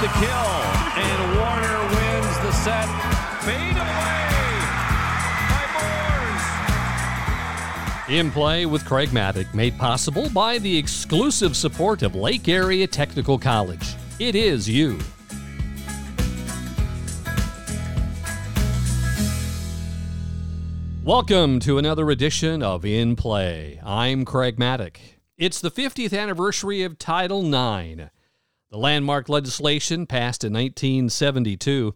the kill, and Warner wins the set. Fade away by Moores. In play with Craig Mattick, made possible by the exclusive support of Lake Area Technical College. It is you. Welcome to another edition of In Play. I'm Craig Mattick. It's the 50th anniversary of Title IX, the landmark legislation passed in 1972. You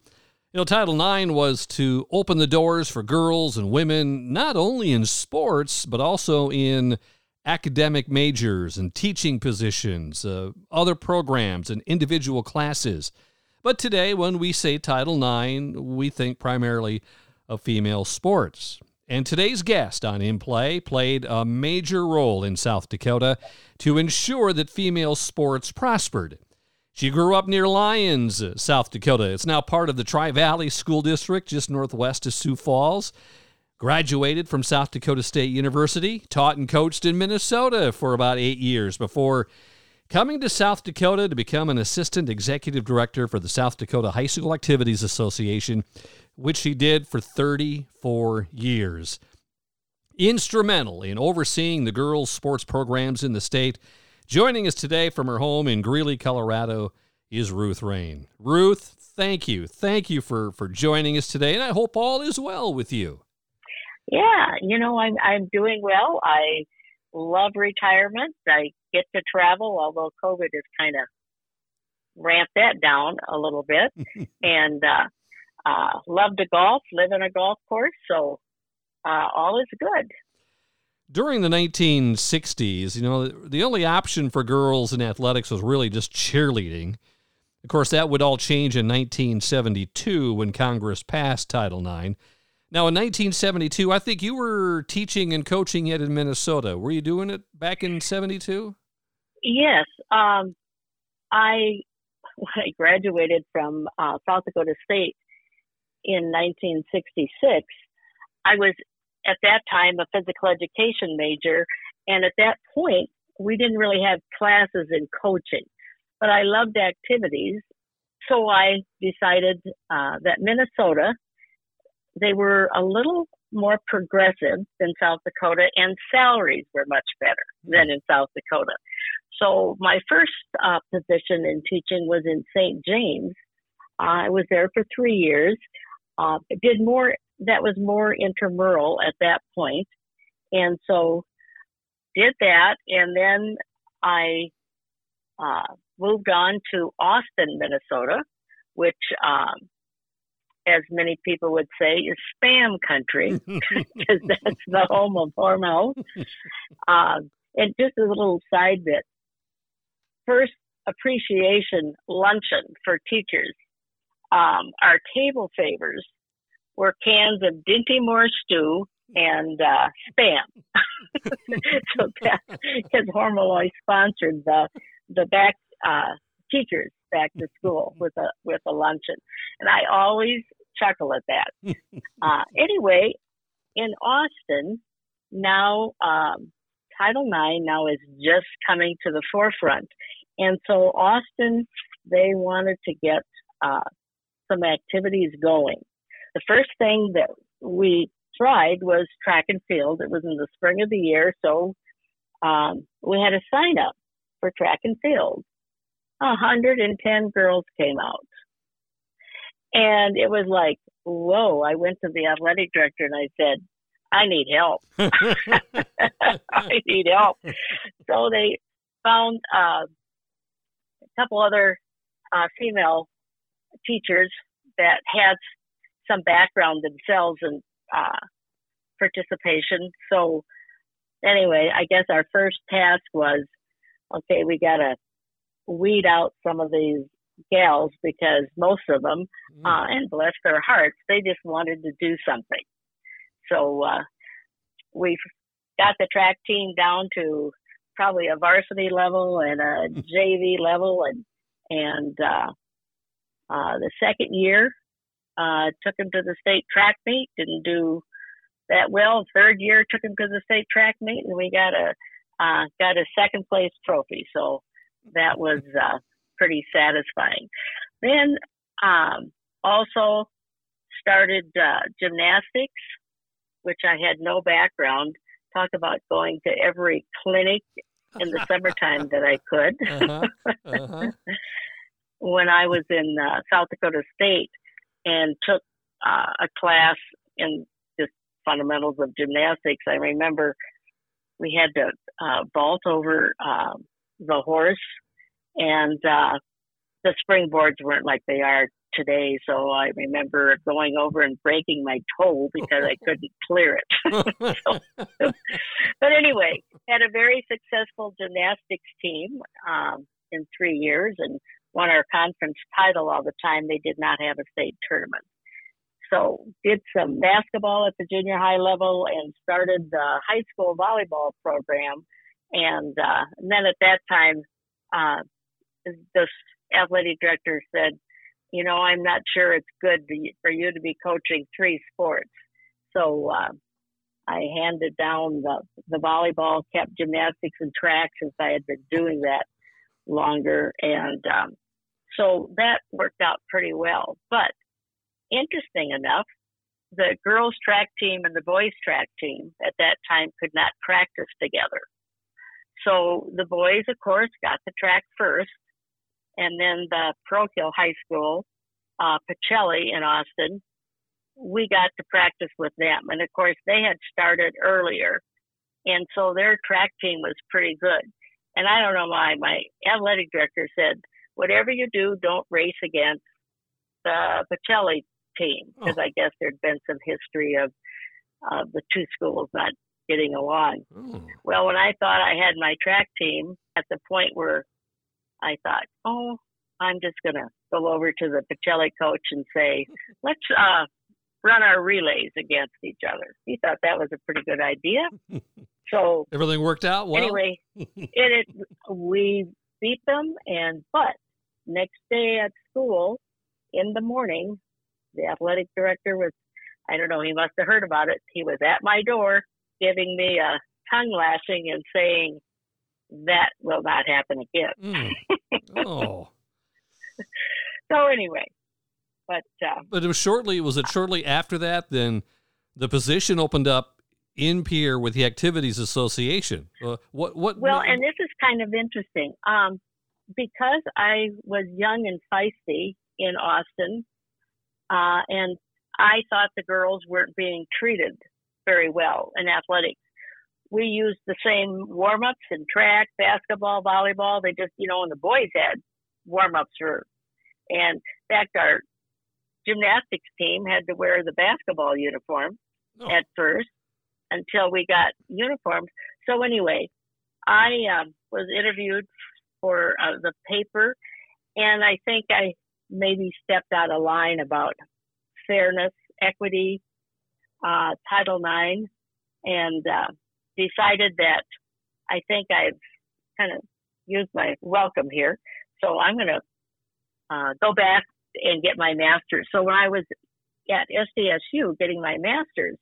know, Title IX was to open the doors for girls and women, not only in sports, but also in academic majors and teaching positions, uh, other programs, and individual classes. But today, when we say Title IX, we think primarily of female sports. And today's guest on In Play played a major role in South Dakota to ensure that female sports prospered. She grew up near Lyons, South Dakota. It's now part of the Tri Valley School District, just northwest of Sioux Falls. Graduated from South Dakota State University, taught and coached in Minnesota for about eight years before coming to South Dakota to become an assistant executive director for the South Dakota High School Activities Association which she did for 34 years. Instrumental in overseeing the girls' sports programs in the state. Joining us today from her home in Greeley, Colorado, is Ruth Rehn. Ruth, thank you. Thank you for, for joining us today, and I hope all is well with you. Yeah, you know, I'm, I'm doing well. I love retirement. I get to travel, although COVID has kind of ramped that down a little bit. and uh, uh, love to golf, live in a golf course, so uh, all is good. During the 1960s, you know, the only option for girls in athletics was really just cheerleading. Of course, that would all change in 1972 when Congress passed Title IX. Now, in 1972, I think you were teaching and coaching it in Minnesota. Were you doing it back in 72? Yes. Um, I, I graduated from uh, South Dakota State, in 1966, I was at that time a physical education major. And at that point, we didn't really have classes in coaching, but I loved activities. So I decided uh, that Minnesota, they were a little more progressive than South Dakota, and salaries were much better than in South Dakota. So my first uh, position in teaching was in St. James. I was there for three years. Uh, did more, that was more intramural at that. And so did that. And then I uh, moved on to Austin, Minnesota, which, um, as many people would say, is spam country because that's the home of Hormel. Uh, and just a little side bit. First appreciation luncheon for teachers um, our table favors were cans of Dinty Moore stew and uh, spam. so that because Hormel sponsored the the back uh, teachers back to school with a with a luncheon, and I always chuckle at that. uh, anyway, in Austin now, um, Title IX now is just coming to the forefront, and so Austin they wanted to get uh, some activities going. The first thing that we tried was track and field. It was in the spring of the year, so um, we had a sign up for track and field. 110 girls came out. And it was like, whoa. I went to the athletic director and I said, I need help. I need help. So they found uh, a couple other uh, female teachers that had some background themselves and uh, participation. So anyway, I guess our first task was, okay, we got to weed out some of these gals because most of them, mm. uh, and bless their hearts, they just wanted to do something. So uh, we got the track team down to probably a varsity level and a JV level, and and uh, uh, the second year, uh, took him to the state track meet, didn't do that well. Third year, took him to the state track meet, and we got a uh, got a second place trophy. So that was uh, pretty satisfying. then um, also started uh, gymnastics, which I had no background. Talk about going to every clinic in the summertime that I could. Uh-huh. Uh-huh. when I was in uh, South Dakota State and took uh, a class in just fundamentals of gymnastics, I remember we had to uh, vault over uh, the horse, and uh, the springboards weren't like they are today. So I remember going over and breaking my toe because I couldn't clear it. so, but anyway, had a very successful gymnastics team um, in three years and won our conference title all the time. They did not have a state tournament. So did some basketball at the junior high level and started the high school volleyball program. And, uh, and then at that time, uh, the athletic director said, you know, I'm not sure it's good for you to be coaching three sports. So, uh, I handed down the, the volleyball, kept gymnastics and track since I had been doing that longer. And, um, so that worked out pretty well. But interesting enough, the girls track team and the boys track team at that time could not practice together. So the boys, of course, got the track first, and then the parochial High School, uh, Pacelli in Austin, we got to practice with them. And of course, they had started earlier, and so their track team was pretty good. And I don't know why my athletic director said, whatever you do, don't race against the Pacelli team because oh. I guess there'd been some history of uh, the two schools not getting along. Oh. Well, when I thought I had my track team at the point where I thought, oh, I'm just going to go over to the Pacelli coach and say, let's uh, run our relays against each other. He thought that was a pretty good idea. So everything worked out well. Anyway, it, it we beat them, and but next day at school in the morning, the athletic director was, I don't know, he must have heard about it. He was at my door giving me a tongue lashing and saying, that will not happen again. Mm. Oh. so anyway, but uh, but it was shortly. Was it shortly after that? Then the position opened up in Pierre with the Activities Association. Uh, what what? Well, what, and this is kind of interesting. Um, because I was young and feisty in Austin, uh, and I thought the girls weren't being treated very well in athletics. We used the same warm ups in track, basketball, volleyball. They just, you know, and the boys had warm ups for, and in fact, our gymnastics team had to wear the basketball uniform oh. at first until we got uniforms. So anyway, I um, was interviewed for uh, the paper, and I think I maybe stepped out of line about fairness, equity, uh, Title IX, and uh, decided that I think I've kind of used my welcome here. So I'm going to uh, go back and get my master's. So when I was at SDSU getting my master's,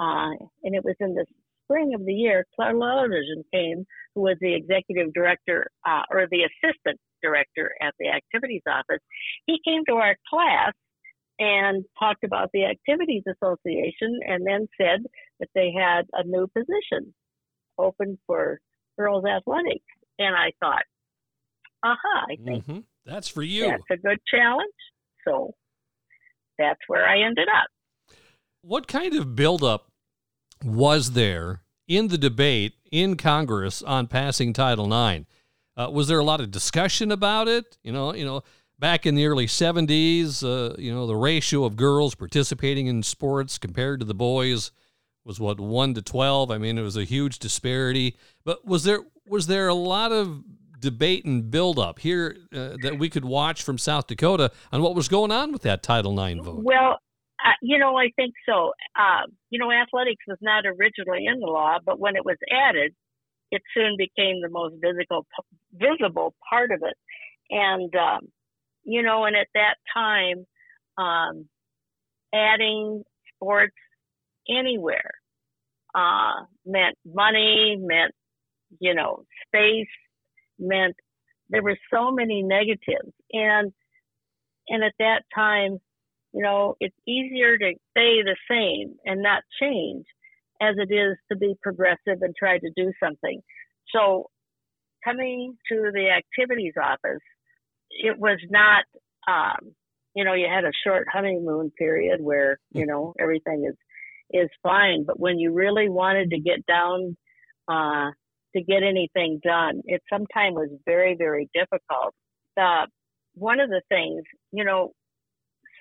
uh, and it was in the spring of the year, Claire Lellergen came, who was the executive director uh, or the assistant director at the activities office. He came to our class and talked about the Activities Association and then said that they had a new position open for girls athletics. And I thought, aha, I think mm-hmm. that's for you. That's a good challenge. So that's where I ended up. What kind of buildup was there in the debate in Congress on passing Title IX? Uh, was there a lot of discussion about it? You know, you know, back in the early 70s, uh, you know, the ratio of girls participating in sports compared to the boys was what 1 to 12. I mean, it was a huge disparity. But was there was there a lot of debate and buildup here uh, that we could watch from South Dakota on what was going on with that Title IX vote? Well, you know, I think so. Uh, you know, athletics was not originally in the law, but when it was added, it soon became the most visible visible part of it. And um, you know, and at that time, um, adding sports anywhere uh, meant money, meant you know space, meant there were so many negatives, and And at that time, you know, it's easier to stay the same and not change as it is to be progressive and try to do something. So coming to the activities office, it was not, um, you know, you had a short honeymoon period where, you know, everything is, is fine. But when you really wanted to get down, uh, to get anything done, it sometimes was very, very difficult. Uh, one of the things, you know,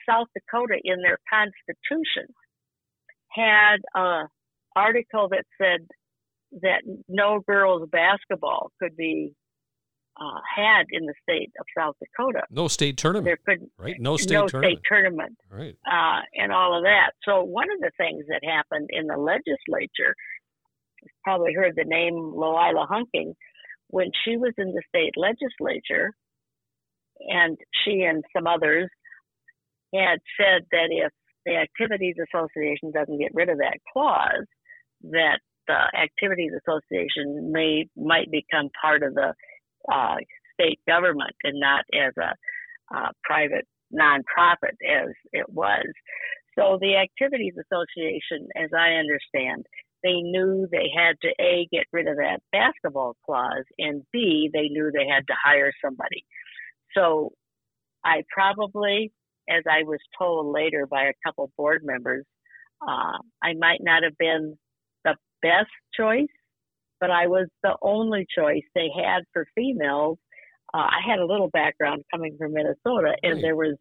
South Dakota in their constitution had a article that said that no girls basketball could be uh, had in the state of South Dakota. No state tournament. There could right. No state no tournament. state tournament. Right. Uh, and all of that. So one of the things that happened in the legislature, you've probably heard the name Loila Hunking, when she was in the state legislature, and she and some others had said that if the Activities Association doesn't get rid of that clause, that the Activities Association may might become part of the uh, state government and not as a uh, private nonprofit as it was. So the Activities Association, as I understand, they knew they had to a get rid of that basketball clause, and b they knew they had to hire somebody. So I probably, as I was told later by a couple board members, uh, I might not have been the best choice, but I was the only choice they had for females. Uh, I had a little background coming from Minnesota, and Right. there was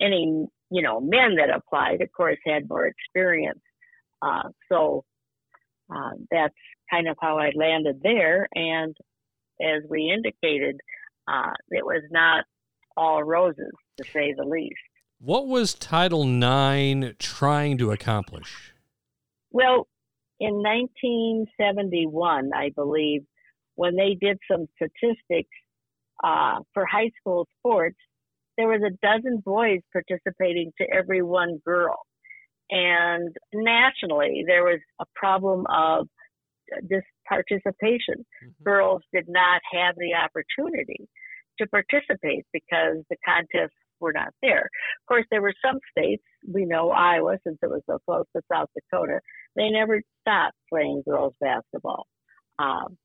any you know men that applied, of course, had more experience. Uh, so uh, that's kind of how I landed there. And as we indicated, uh, it was not all roses, to say the least. What was Title IX trying to accomplish? Well, in 1971, I believe, when they did some statistics uh, for high school sports, there was a dozen boys participating to every one girl. And nationally, there was a problem of this participation. Girls did not have the opportunity to participate because the contests were not there. Of course, there were some states, we know Iowa, since it was so close to South Dakota, they never stopped playing girls basketball. Um,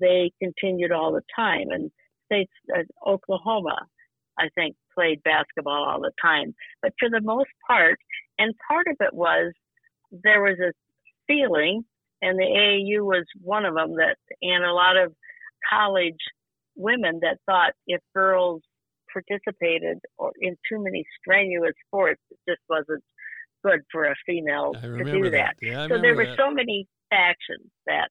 they continued all the time. And states, uh, Oklahoma, I think, played basketball all the time. But for the most part, and part of it was there was a feeling, and the AAU was one of them, that, and a lot of college women that thought if girls participated or in too many strenuous sports, it just wasn't good for a female to do that. Yeah, So there were that. so many factions that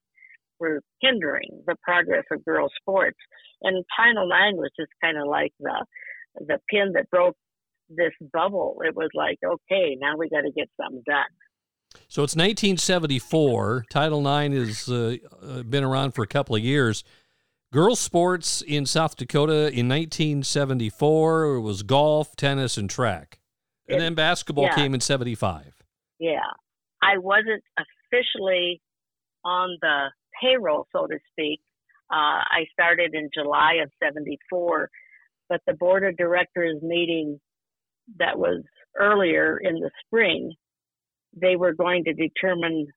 were hindering the progress of girls' sports, and Title IX was just kind of like the the pin that broke this bubble. It was like, okay, now we got to get something done. So it's 1974. Title IX has uh, uh, been around for a couple of years. Girls' sports in South Dakota in 1974 it was golf, tennis, and track. And then basketball yeah. came in 75. Yeah, I wasn't officially on the payroll, so to speak. Uh, I started in July of '74, but the board of directors meeting that was earlier in the spring, they were going to determine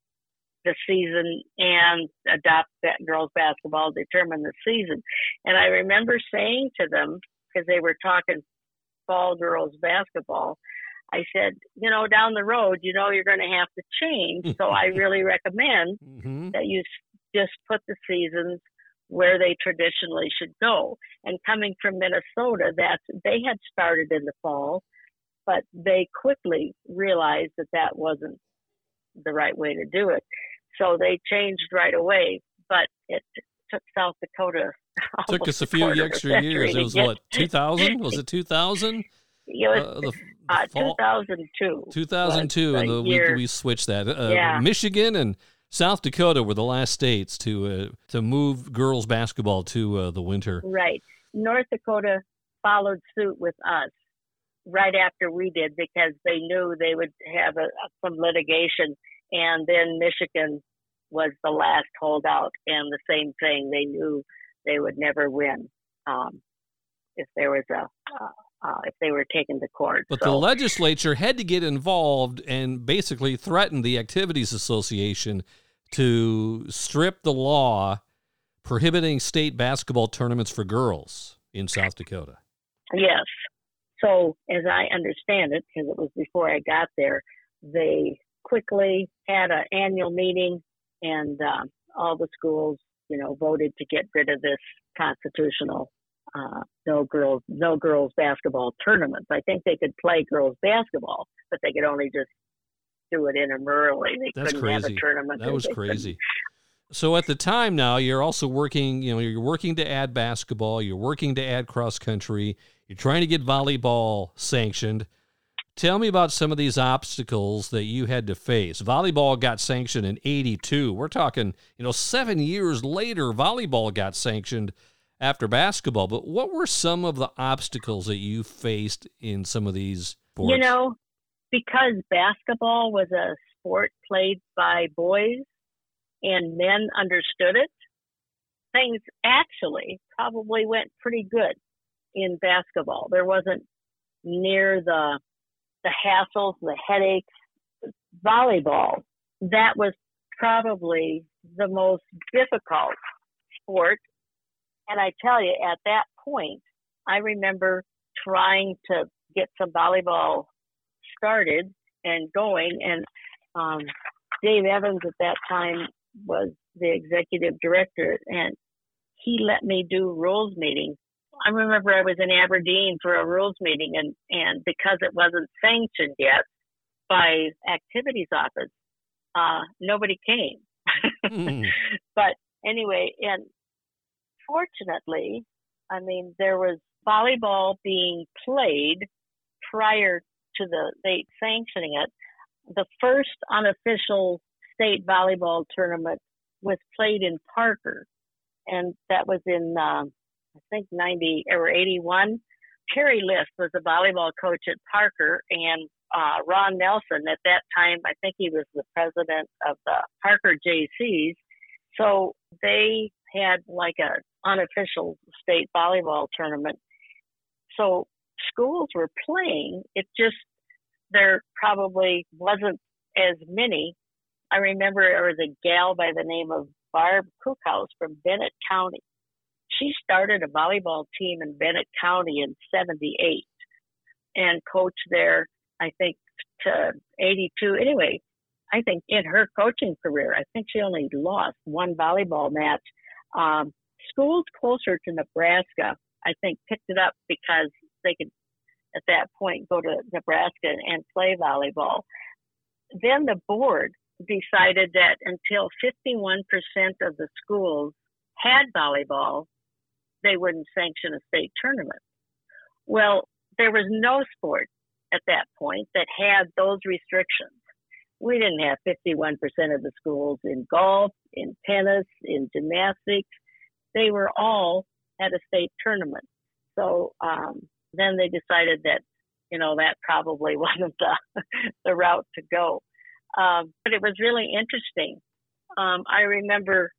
the season and adopt that girls basketball, determine the season. And I remember saying to them, because they were talking fall girls basketball, I said, you know, down the road, you know, you're going to have to change. So I really recommend Mm-hmm. that you just put the seasons where they traditionally should go. And coming from Minnesota, that's they had started in the fall, but they quickly realized that that wasn't the right way to do it. So they changed right away. But it took South Dakota. Took us a few extra years. It was what 2000? Was it 2000? It was Uh, the, the uh, 2002. 2002, and the the, we, we switched that. Uh, Yeah. Michigan and South Dakota were the last states to uh, to move girls basketball to uh, the winter. Right. North Dakota followed suit with us right after we did because they knew they would have a, some litigation, and then Michigan was the last holdout, and the same thing. They knew they would never win um, if there was a, a uh, if they were taken to court. But so, the legislature had to get involved and basically threaten the Activities Association to strip the law prohibiting state basketball tournaments for girls in South Dakota. Yes. So, as I understand it, because it was before I got there, they quickly had an annual meeting and uh, all the schools, you know, voted to get rid of this constitutional uh, no girls no girls basketball tournaments. I think they could play girls basketball, but they could only just do it intramurally. They That's couldn't crazy. have a tournament. That was crazy. So at the time now, you're also working, you know, you're working to add basketball, you're working to add cross country, you're trying to get volleyball sanctioned. Tell me about some of these obstacles that you had to face. Volleyball got sanctioned in 82. We're talking, you know, 7 years later volleyball got sanctioned after basketball. But what were some of the obstacles that you faced in some of these sports? You know, because basketball was a sport played by boys and men understood it, things actually probably went pretty good in basketball. There wasn't near the the hassles, the headaches. Volleyball, that was probably the most difficult sport. And I tell you, at that point, I remember trying to get some volleyball started and going. And um, Dave Evans at that time was the executive director, and he let me do rules meetings. I remember I was in Aberdeen for a rules meeting, and and because it wasn't sanctioned yet by activities office, uh, nobody came. Hmm. but anyway, and fortunately, I mean, there was volleyball being played prior to the state sanctioning it. The first unofficial state volleyball tournament was played in Parker, and that was in uh, I think 90 or 81. Terry List was a volleyball coach at Parker, and uh, Ron Nelson at that time, I think he was the president of the Parker Jaycees. So they had like a unofficial state volleyball tournament. So schools were playing. It just there probably wasn't as many. I remember there was a gal by the name of Barb Cookhouse from Bennett County. She started a volleyball team in Bennett County in 78 and coached there, I think, to 82. Anyway, I think in her coaching career, I think she only lost one volleyball match. Um, schools closer to Nebraska, I think, picked it up because they could, at that point, go to Nebraska and play volleyball. Then the board decided that until 51% of the schools had volleyball, they wouldn't sanction a state tournament. Well, there was no sport at that point that had those restrictions. We didn't have 51% of the schools in golf, in tennis, in gymnastics. They were all at a state tournament. So um, then they decided that, you know, that probably wasn't the, the route to go. Um, but it was really interesting. Um, I remember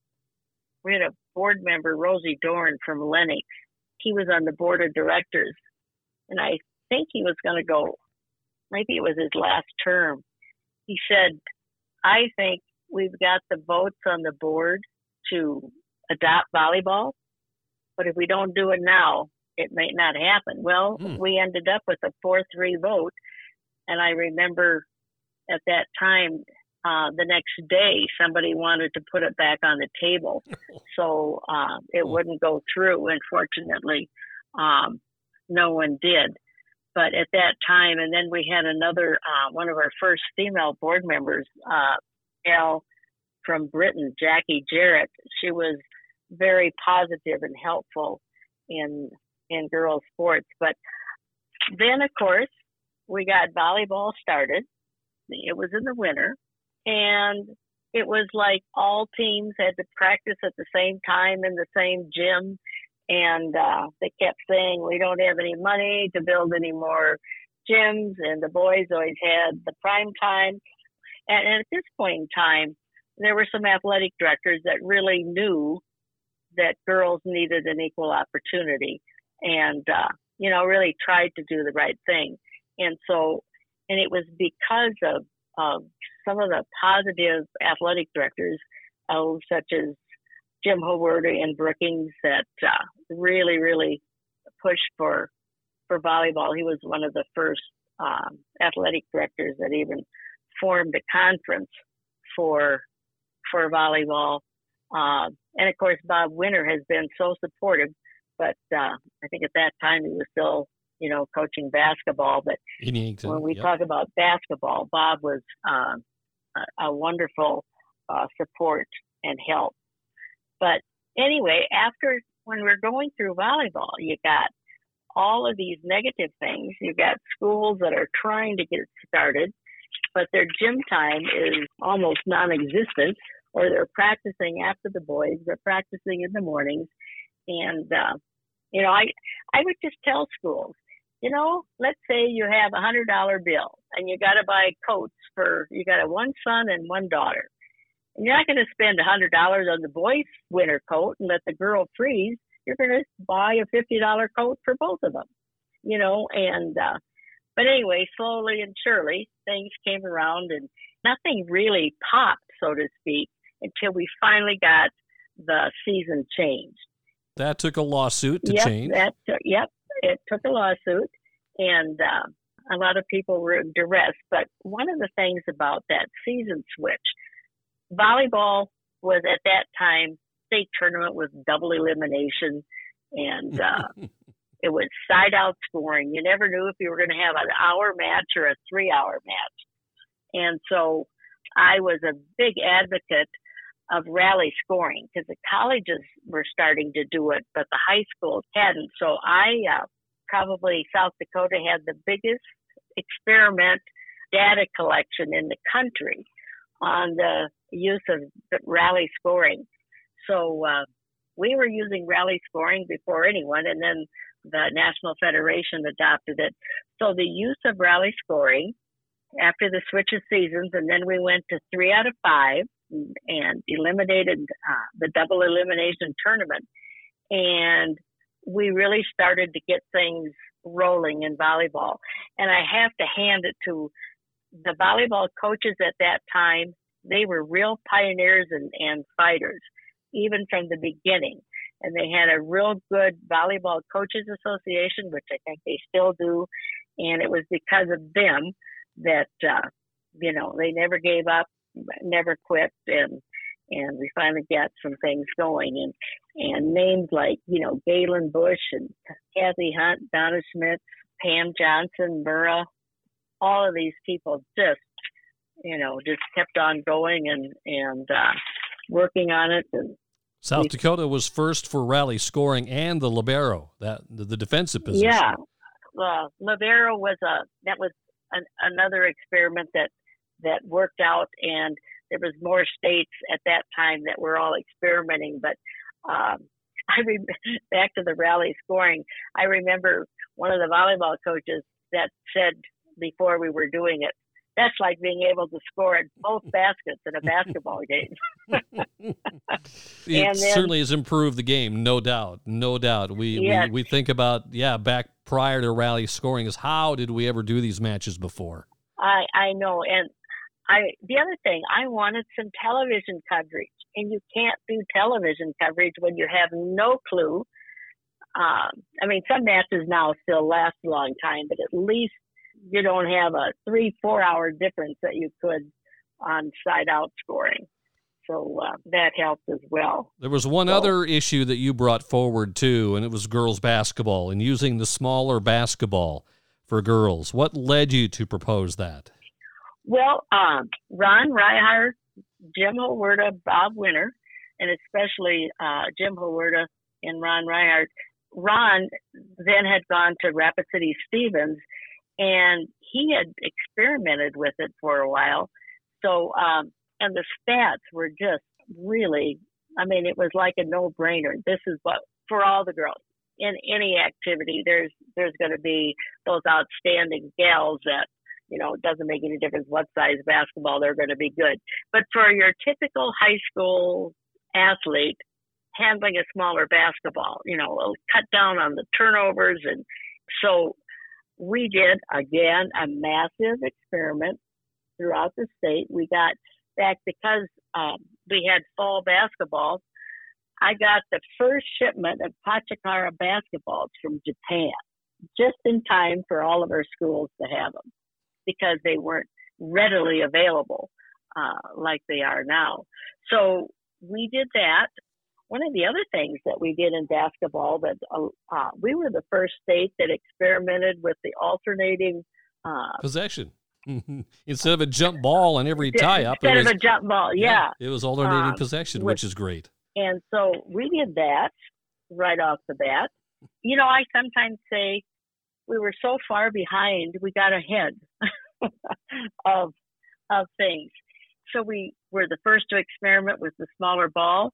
we had a board member, Rosie Dorn from Lennox. He was on the board of directors, and I think he was going to go. Maybe it was his last term. He said, "I think we've got the votes on the board to adopt volleyball, but if we don't do it now, it may not happen." Well, Hmm. we ended up with a four-three vote, and I remember at that time uh, the next day somebody wanted to put it back on the table. So uh, it Oh. wouldn't go through. Unfortunately um, no one did. But at that time and then we had another uh, one of our first female board members uh, al from Britton jackie jarrett. She was very positive and helpful in in girls sports. But then of course we got volleyball started. It was in the winter and it was like all teams had to practice at the same time in the same gym. And uh they kept saying we don't have any money to build any more gyms. And the boys always had the prime time. And, and at this point in time there were some athletic directors that really knew that girls needed an equal opportunity and uh you know, really tried to do the right thing. And so, and it was because of, of some of the positive athletic directors, uh, such as Jim Howard and Brookings, that uh, really, really pushed for for volleyball. He was one of the first um, athletic directors that even formed a conference for for volleyball. Uh, and of course, Bob Winter has been so supportive. But uh, I think at that time he was still, you know, coaching basketball. But when we yep. talk about basketball, Bob was um, a, a, wonderful uh, support and help. But anyway, after when we're going through volleyball, you got all of these negative things. You've got schools that are trying to get started, but their gym time is almost non existent, or they're practicing after the boys, they're practicing in the mornings. And, uh, you know, I, I would just tell schools, you know, let's say you have a hundred dollar bill and you got to buy coats for, you got a one son and one daughter. And you're not going to spend a hundred dollars on the boy's winter coat and let the girl freeze you're going to buy a $50 coat for both of them, you know, and, uh, but anyway, slowly and surely things came around and nothing really popped, so to speak, until we finally got the season changed. That took a lawsuit to yep, change. That took, yep, it took a lawsuit, and uh, a lot of people were in duress. But one of the things about that season switch, volleyball was at that time state tournament was double elimination, and uh, it was side out scoring. You never knew if you were going to have an hour match or a three hour match. And so I was a big advocate of rally scoring because the colleges were starting to do it, but the high schools hadn't. So I uh, probably South Dakota had the biggest experiment data collection in the country on the use of rally scoring. So uh, we were using rally scoring before anyone, and then the National Federation adopted it. So the use of rally scoring after the switch of seasons, and then we went to three out of five and eliminated uh, the double elimination tournament. And we really started to get things rolling in volleyball. And I have to hand it to the volleyball coaches at that time. They were real pioneers and, and fighters even from the beginning. And they had a real good volleyball coaches association, which I think they still do. And it was because of them that, uh, you know, they never gave up, never quit. And, and we finally got some things going. And, and names like, you know, Galen Bush and Kathy Hunt, Donna Smith, Pam Johnson, Murrah, all of these people just, you know, just kept on going and, and, uh, working on it and South Dakota was first for rally scoring and the libero, that the, the defensive position. Yeah, uh, libero was a that was an, another experiment that that worked out, and there was more states at that time that were all experimenting. But um, I re- back to the rally scoring. I remember one of the volleyball coaches that said before we were doing it, that's like being able to score at both baskets in a basketball game. it then, certainly has improved the game, no doubt, no doubt. We, yes. we we think about yeah, back prior to rally scoring is how did we ever do these matches before? I I know, and I the other thing I wanted some television coverage, and you can't do television coverage when you have no clue. Um, I mean, some matches now still last a long time, but at least you don't have a three, four hour difference that you could on side out scoring. So uh, that helped as well. There was one so, other issue that you brought forward too, and it was girls basketball and using the smaller basketball for girls. What led you to propose that? Well, um, Ron Reihart, Jim Hawerda, Bob Winter, and especially uh, Jim Hawerda and Ron Reihart. Ron then had gone to Rapid City Stevens and he had experimented with it for a while. So, um, and the stats were just really, I mean, it was like a no-brainer. This is what for all the girls in any activity. There's there's going to be those outstanding gals that you know it doesn't make any difference what size basketball they're going to be good. But for your typical high school athlete, handling a smaller basketball, you know, it'll cut down on the turnovers and so we did again a massive experiment throughout the state. We got back because um, we had fall basketball. I got the first shipment of Tachikara basketballs from Japan just in time for all of our schools to have them because they weren't readily available uh, like they are now. So we did that. One of the other things that we did in basketball that uh, uh we were the first state that experimented with the alternating uh, possession. instead of a jump ball on every tie up, instead was, of a jump ball, yeah, yeah it was alternating um, possession, with, which is great. And so we did that right off the bat. You know, I sometimes say we were so far behind, we got ahead of of things. So we were the first to experiment with the smaller ball.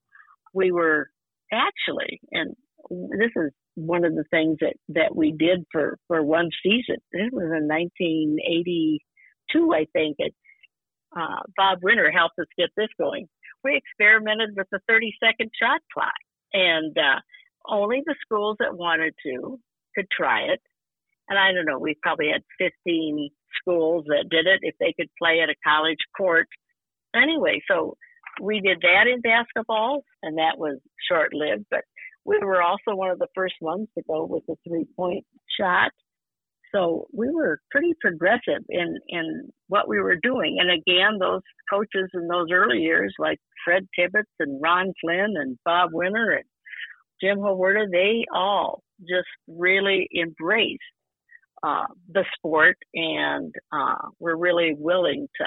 We were actually, and this is one of the things that that we did for for one season. It was in 1982, I think. It uh, Bob Winter helped us get this going. We experimented with the 30 second shot clock, and uh, only the schools that wanted to could try it and I don't know, we probably had 15 schools that did it if they could play at a college court. Anyway, so we did that in basketball, and that was short lived, but we were also one of the first ones to go with the three point shot. So we were pretty progressive in, in what we were doing. And again, those coaches in those early years, like Fred Tibbetts and Ron Flynn and Bob Winter and Jim Hawerda, they all just really embraced uh, the sport, and uh, we're really willing to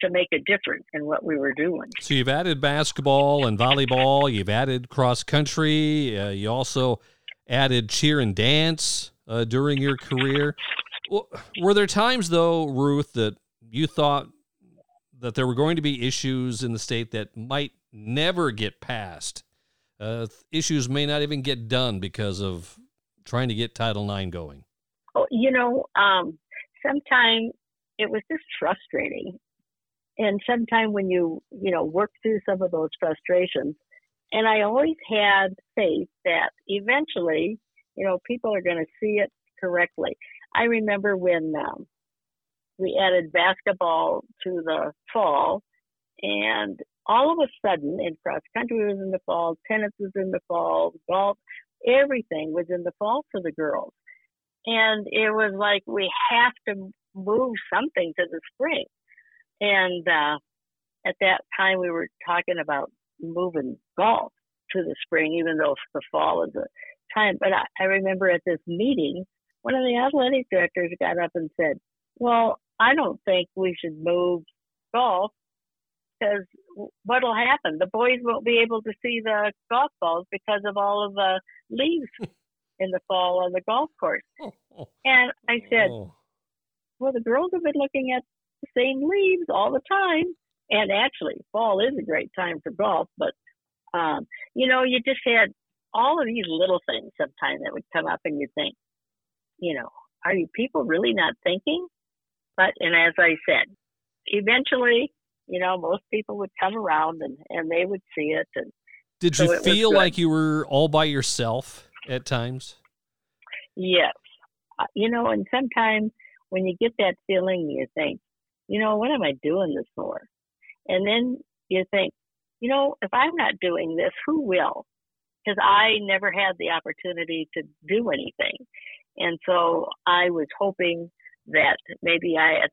to make a difference in what we were doing. So you've added basketball and volleyball. You've added cross country. Uh, you also added cheer and dance uh, during your career. Were there times though, Ruth, that you thought that there were going to be issues in the state that might never get passed? Uh, issues may not even get done because of trying to get Title IX going. Oh, you know, um, sometimes it was just frustrating. And sometimes when you, you know, work through some of those frustrations, and I always had faith that eventually, you know, people are going to see it correctly. I remember when um, we added basketball to the fall, and all of a sudden, in cross country was in the fall, tennis was in the fall, golf, everything was in the fall for the girls and it was like we have to move something to the spring. And uh, at that time, we were talking about moving golf to the spring, even though the fall is a time. But I, I remember at this meeting, one of the athletic directors got up and said, "Well, I don't think we should move golf because what'll happen? The boys won't be able to see the golf balls because of all of the leaves in the fall on the golf course. Oh, and I said, oh. well, the girls have been looking at the same leaves all the time. And actually, fall is a great time for golf, but um, you know, you just had all of these little things sometimes that would come up, and you think, you know, are you people really not thinking? But and as I said, eventually, you know, most people would come around and and they would see it. And did so you feel like you were all by yourself? At times? Yes. Uh, you know, and sometimes when you get that feeling, you think, you know, what am I doing this for? And then you think, you know, if I'm not doing this, who will? Because I never had the opportunity to do anything. And so I was hoping that maybe I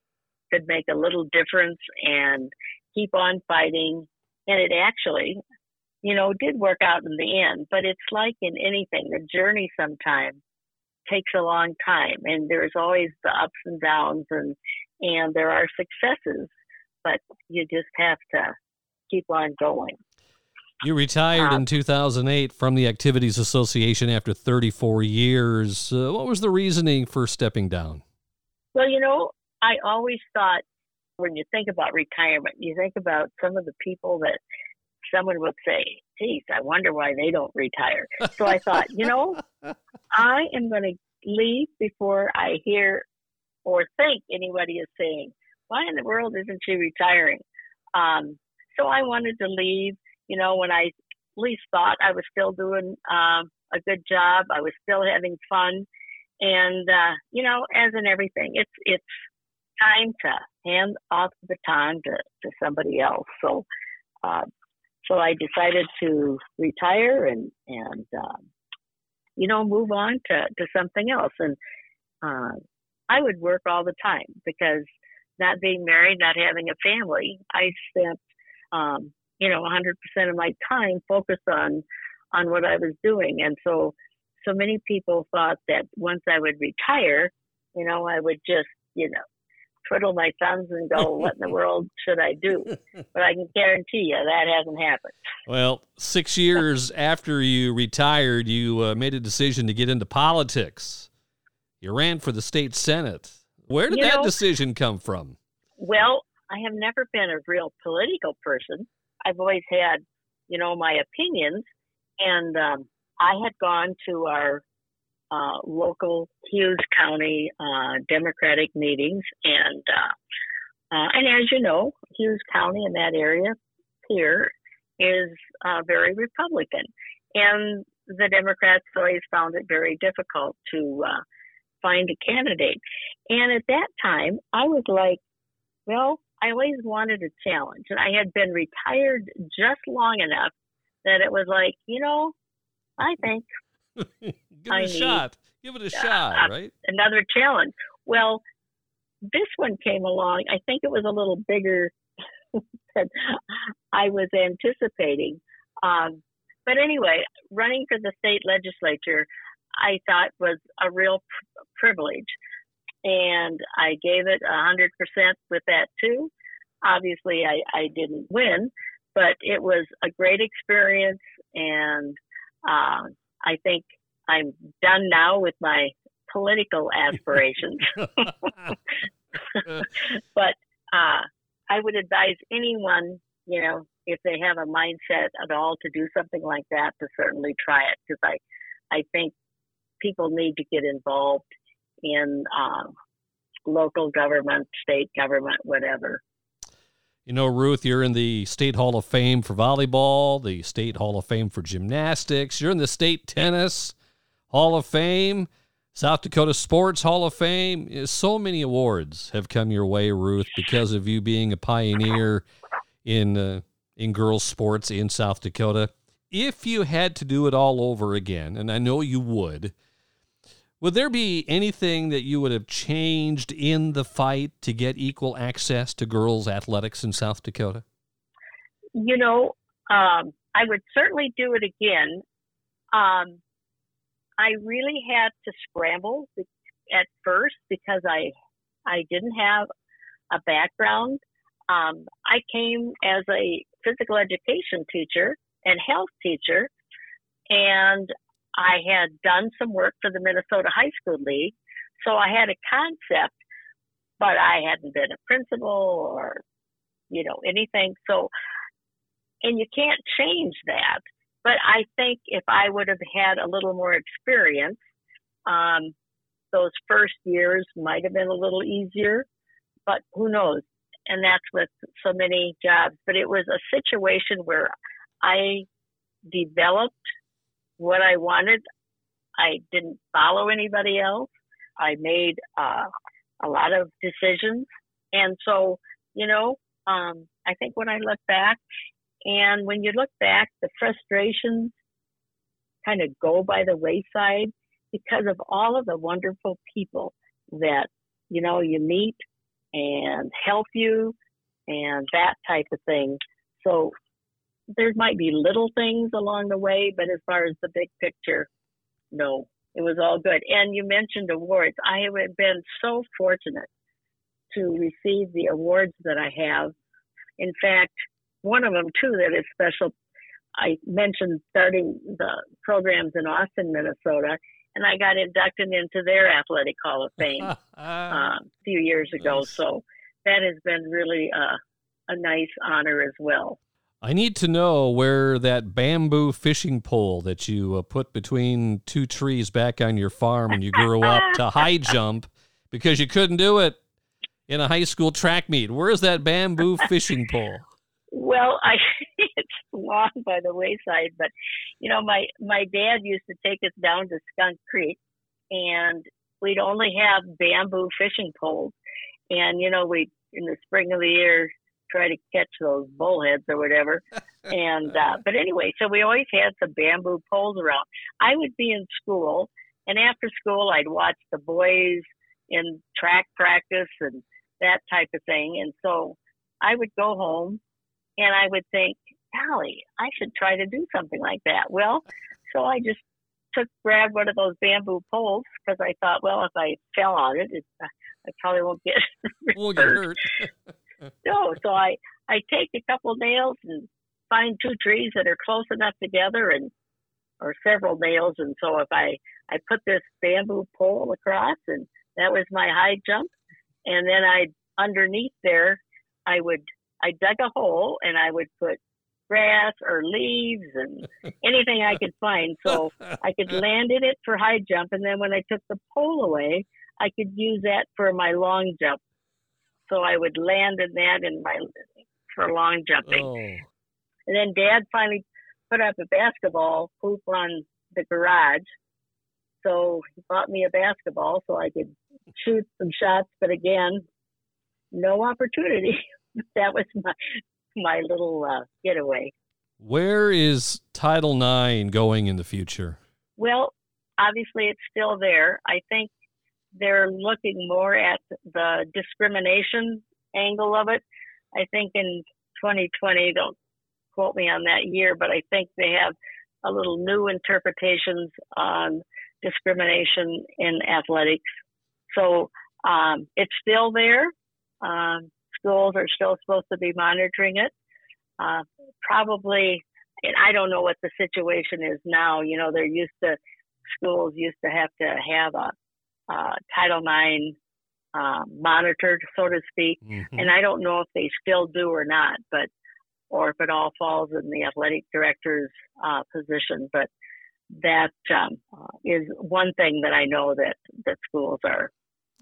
could make a little difference and keep on fighting. And it actually, you know, it did work out in the end. But it's like in anything, the journey sometimes takes a long time, and there's always the ups and downs, and and there are successes, but you just have to keep on going. You retired in um, 2008 from the Activities Association after 34 years. Uh, what was the reasoning for stepping down? Well, you know, I always thought when you think about retirement, you think about some of the people that someone would say, geez, I wonder why they don't retire. So I thought, you know, I am going to leave before I hear or think anybody is saying, why in the world isn't she retiring? Um, so I wanted to leave, you know, when I least thought I was still doing um, a good job. I was still having fun. And uh, you know, as in everything, it's it's time to hand off the baton to, to somebody else. So, uh, so I decided to retire and and um, you know move on to to something else. And uh, I would work all the time because not being married, not having a family, I spent um, you know 100% of my time focused on on what I was doing. And so so many people thought that once I would retire, you know, I would just you know twiddle my thumbs and go, what in the world should I do? But I can guarantee you that hasn't happened. Well, six years after you retired, you uh, made a decision to get into politics. You ran for the state senate. Where did You that know- decision come from? Well, I have never been a real political person. I've always had, you know, my opinions. And um, I had gone to our uh, local Hughes County uh, Democratic meetings, and uh, uh, and as you know, Hughes County in that area here is uh, very Republican, and the Democrats always found it very difficult to uh, find a candidate. And at that time, I was like, well, I always wanted a challenge, and I had been retired just long enough that it was like, you know, I think Give it I a need- shot. Give it a Yeah, shot, uh, right? another challenge. Well, this one came along. I think it was a little bigger than I was anticipating. Um, but anyway, running for the state legislature, I thought was a real pr- privilege. And I gave it a 100% with that too. Obviously, I, I didn't win, but it was a great experience. And uh, I think I'm done now with my political aspirations. but uh, I would advise anyone, you know, if they have a mindset at all to do something like that, to certainly try it because I, I think people need to get involved in uh, local government, state government, whatever. You know, Ruth, you're in the State Hall of Fame for volleyball, the State Hall of Fame for gymnastics. You're in the State Tennis Hall of Fame, South Dakota Sports Hall of Fame. So many awards have come your way, Ruth, because of you being a pioneer in uh, in girls sports in South Dakota. If you had to do it all over again, and I know you would, would there be anything that you would have changed in the fight to get equal access to girls athletics in South Dakota? You know, um, I would certainly do it again. Um, I really had to scramble at first because I I didn't have a background. Um, I came as a physical education teacher and health teacher, and I had done some work for the Minnesota High School League, so I had a concept, but I hadn't been a principal or you know anything. So, and you can't change that. But I think if I would have had a little more experience, um, those first years might have been a little easier. But who knows? And that's with so many jobs. But it was a situation where I developed what I wanted. I didn't follow anybody else. I made uh, a lot of decisions. And so, you know, um, I think when I look back, and when you look back, the frustrations kind of go by the wayside because of all of the wonderful people that, you know, you meet and help you and that type of thing. So there might be little things along the way, but as far as the big picture, no, it was all good. And you mentioned awards. I have been so fortunate to receive the awards that I have. In fact, one of them too that is special. I mentioned starting the programs in Austin, Minnesota, and I got inducted into their athletic hall of fame uh, a few years ago. Nice. So that has been really uh, a nice honor as well. I need to know where that bamboo fishing pole that you uh, put between two trees back on your farm when you grew up to high jump because you couldn't do it in a high school track meet. Where is that bamboo fishing pole? Well, I it's long by the wayside, but you know, my my dad used to take us down to Skunk Creek, and we'd only have bamboo fishing poles, and you know we in the spring of the year try to catch those bullheads or whatever. and uh, but anyway, so we always had some bamboo poles around. I would be in school, and after school, I'd watch the boys in track practice and that type of thing. And so I would go home, and I would think, golly, I should try to do something like that. Well, so I just took grabbed one of those bamboo poles because I thought, well, if I fell on it, it I probably won't get won't get hurt. no, so I I take a couple nails and find two trees that are close enough together and or several nails. And so if I I put this bamboo pole across and that was my high jump. And then I underneath there I would I dug a hole and I would put grass or leaves and anything I could find. So I could land in it for high jump. And then when I took the pole away I could use that for my long jump so I would land in that in my for long jumping. Oh. And then Dad finally put up a basketball hoop on the garage, so he bought me a basketball so I could shoot some shots. But again, no opportunity. that was my my little uh, getaway. Where is Title IX going in the future? Well, obviously it's still there. I think they're looking more at the discrimination angle of it. I think in 2020, don't quote me on that year, but I think they have a little new interpretations on discrimination in athletics. So um, it's still there. Um, schools are still supposed to be monitoring it. Uh, probably, and I don't know what the situation is now. You know, they're used to schools used to have to have a uh, Title IX uh, monitored, so to speak. Mm-hmm. And I don't know if they still do or not, but or if it all falls in the athletic director's uh, position. But that um, is one thing that I know that that schools are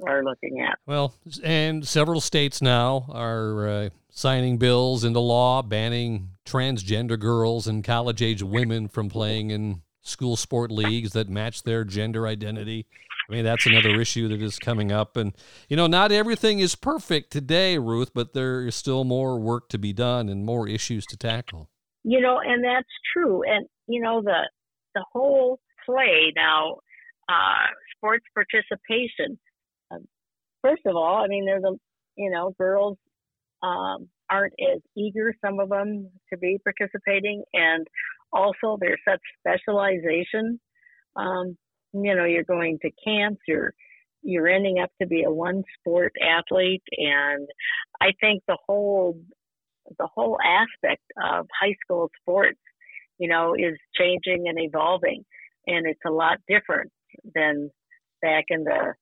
are looking at. Well, and several states now are uh, signing bills into law banning transgender girls and college age women from playing in school sport leagues that match their gender identity. I mean, that's another issue that is coming up. And, you know, not everything is perfect today, Ruth, but there is still more work to be done and more issues to tackle. You know, and that's true. And, you know, the, the whole play now, uh, sports participation. Um, first of all, I mean, there's a, you know, girls um, aren't as eager, some of them, to be participating. And also, there's such specialization. Um, you know, you're going to camps, you're you're ending up to be a one sport athlete and I think the whole the whole aspect of high school sports, you know, is changing and evolving and it's a lot different than back in the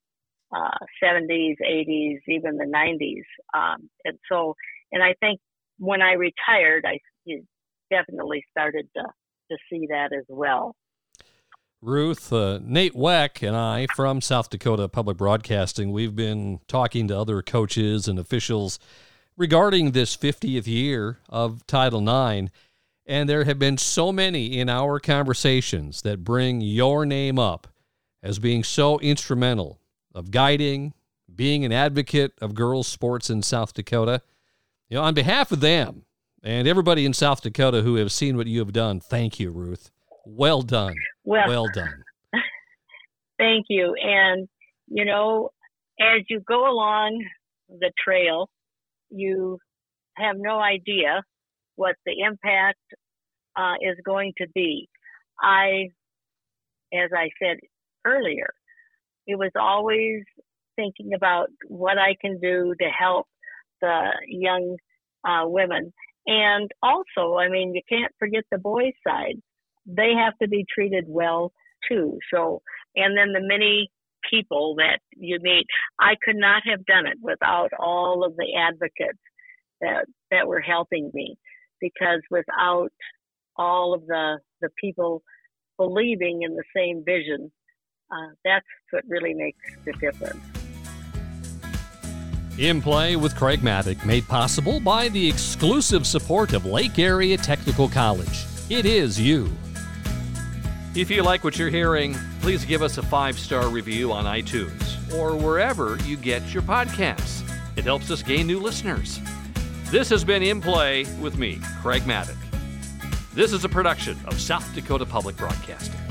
uh, 70s, 80s, even the 90s. Um, and so, and I think when I retired, I definitely started to, to see that as well. Ruth, uh, Nate Weck, and I from South Dakota Public Broadcasting, we've been talking to other coaches and officials regarding this 50th year of Title IX. And there have been so many in our conversations that bring your name up as being so instrumental of guiding, being an advocate of girls' sports in South Dakota. You know, on behalf of them and everybody in South Dakota who have seen what you have done, thank you, Ruth. Well done. Well, well done. thank you. And, you know, as you go along the trail, you have no idea what the impact uh, is going to be. I, as I said earlier, it was always thinking about what I can do to help the young uh, women. And also, I mean, you can't forget the boys' side they have to be treated well too. So, and then the many people that you meet, I could not have done it without all of the advocates that that were helping me, because without all of the the people believing in the same vision, uh, that's what really makes the difference. In Play with Craig Mattick, made possible by the exclusive support of Lake Area Technical College. It is you. If you like what you're hearing, please give us a five star review on iTunes or wherever you get your podcasts. It helps us gain new listeners. This has been In Play with me, Craig Mattick. This is a production of South Dakota Public Broadcasting.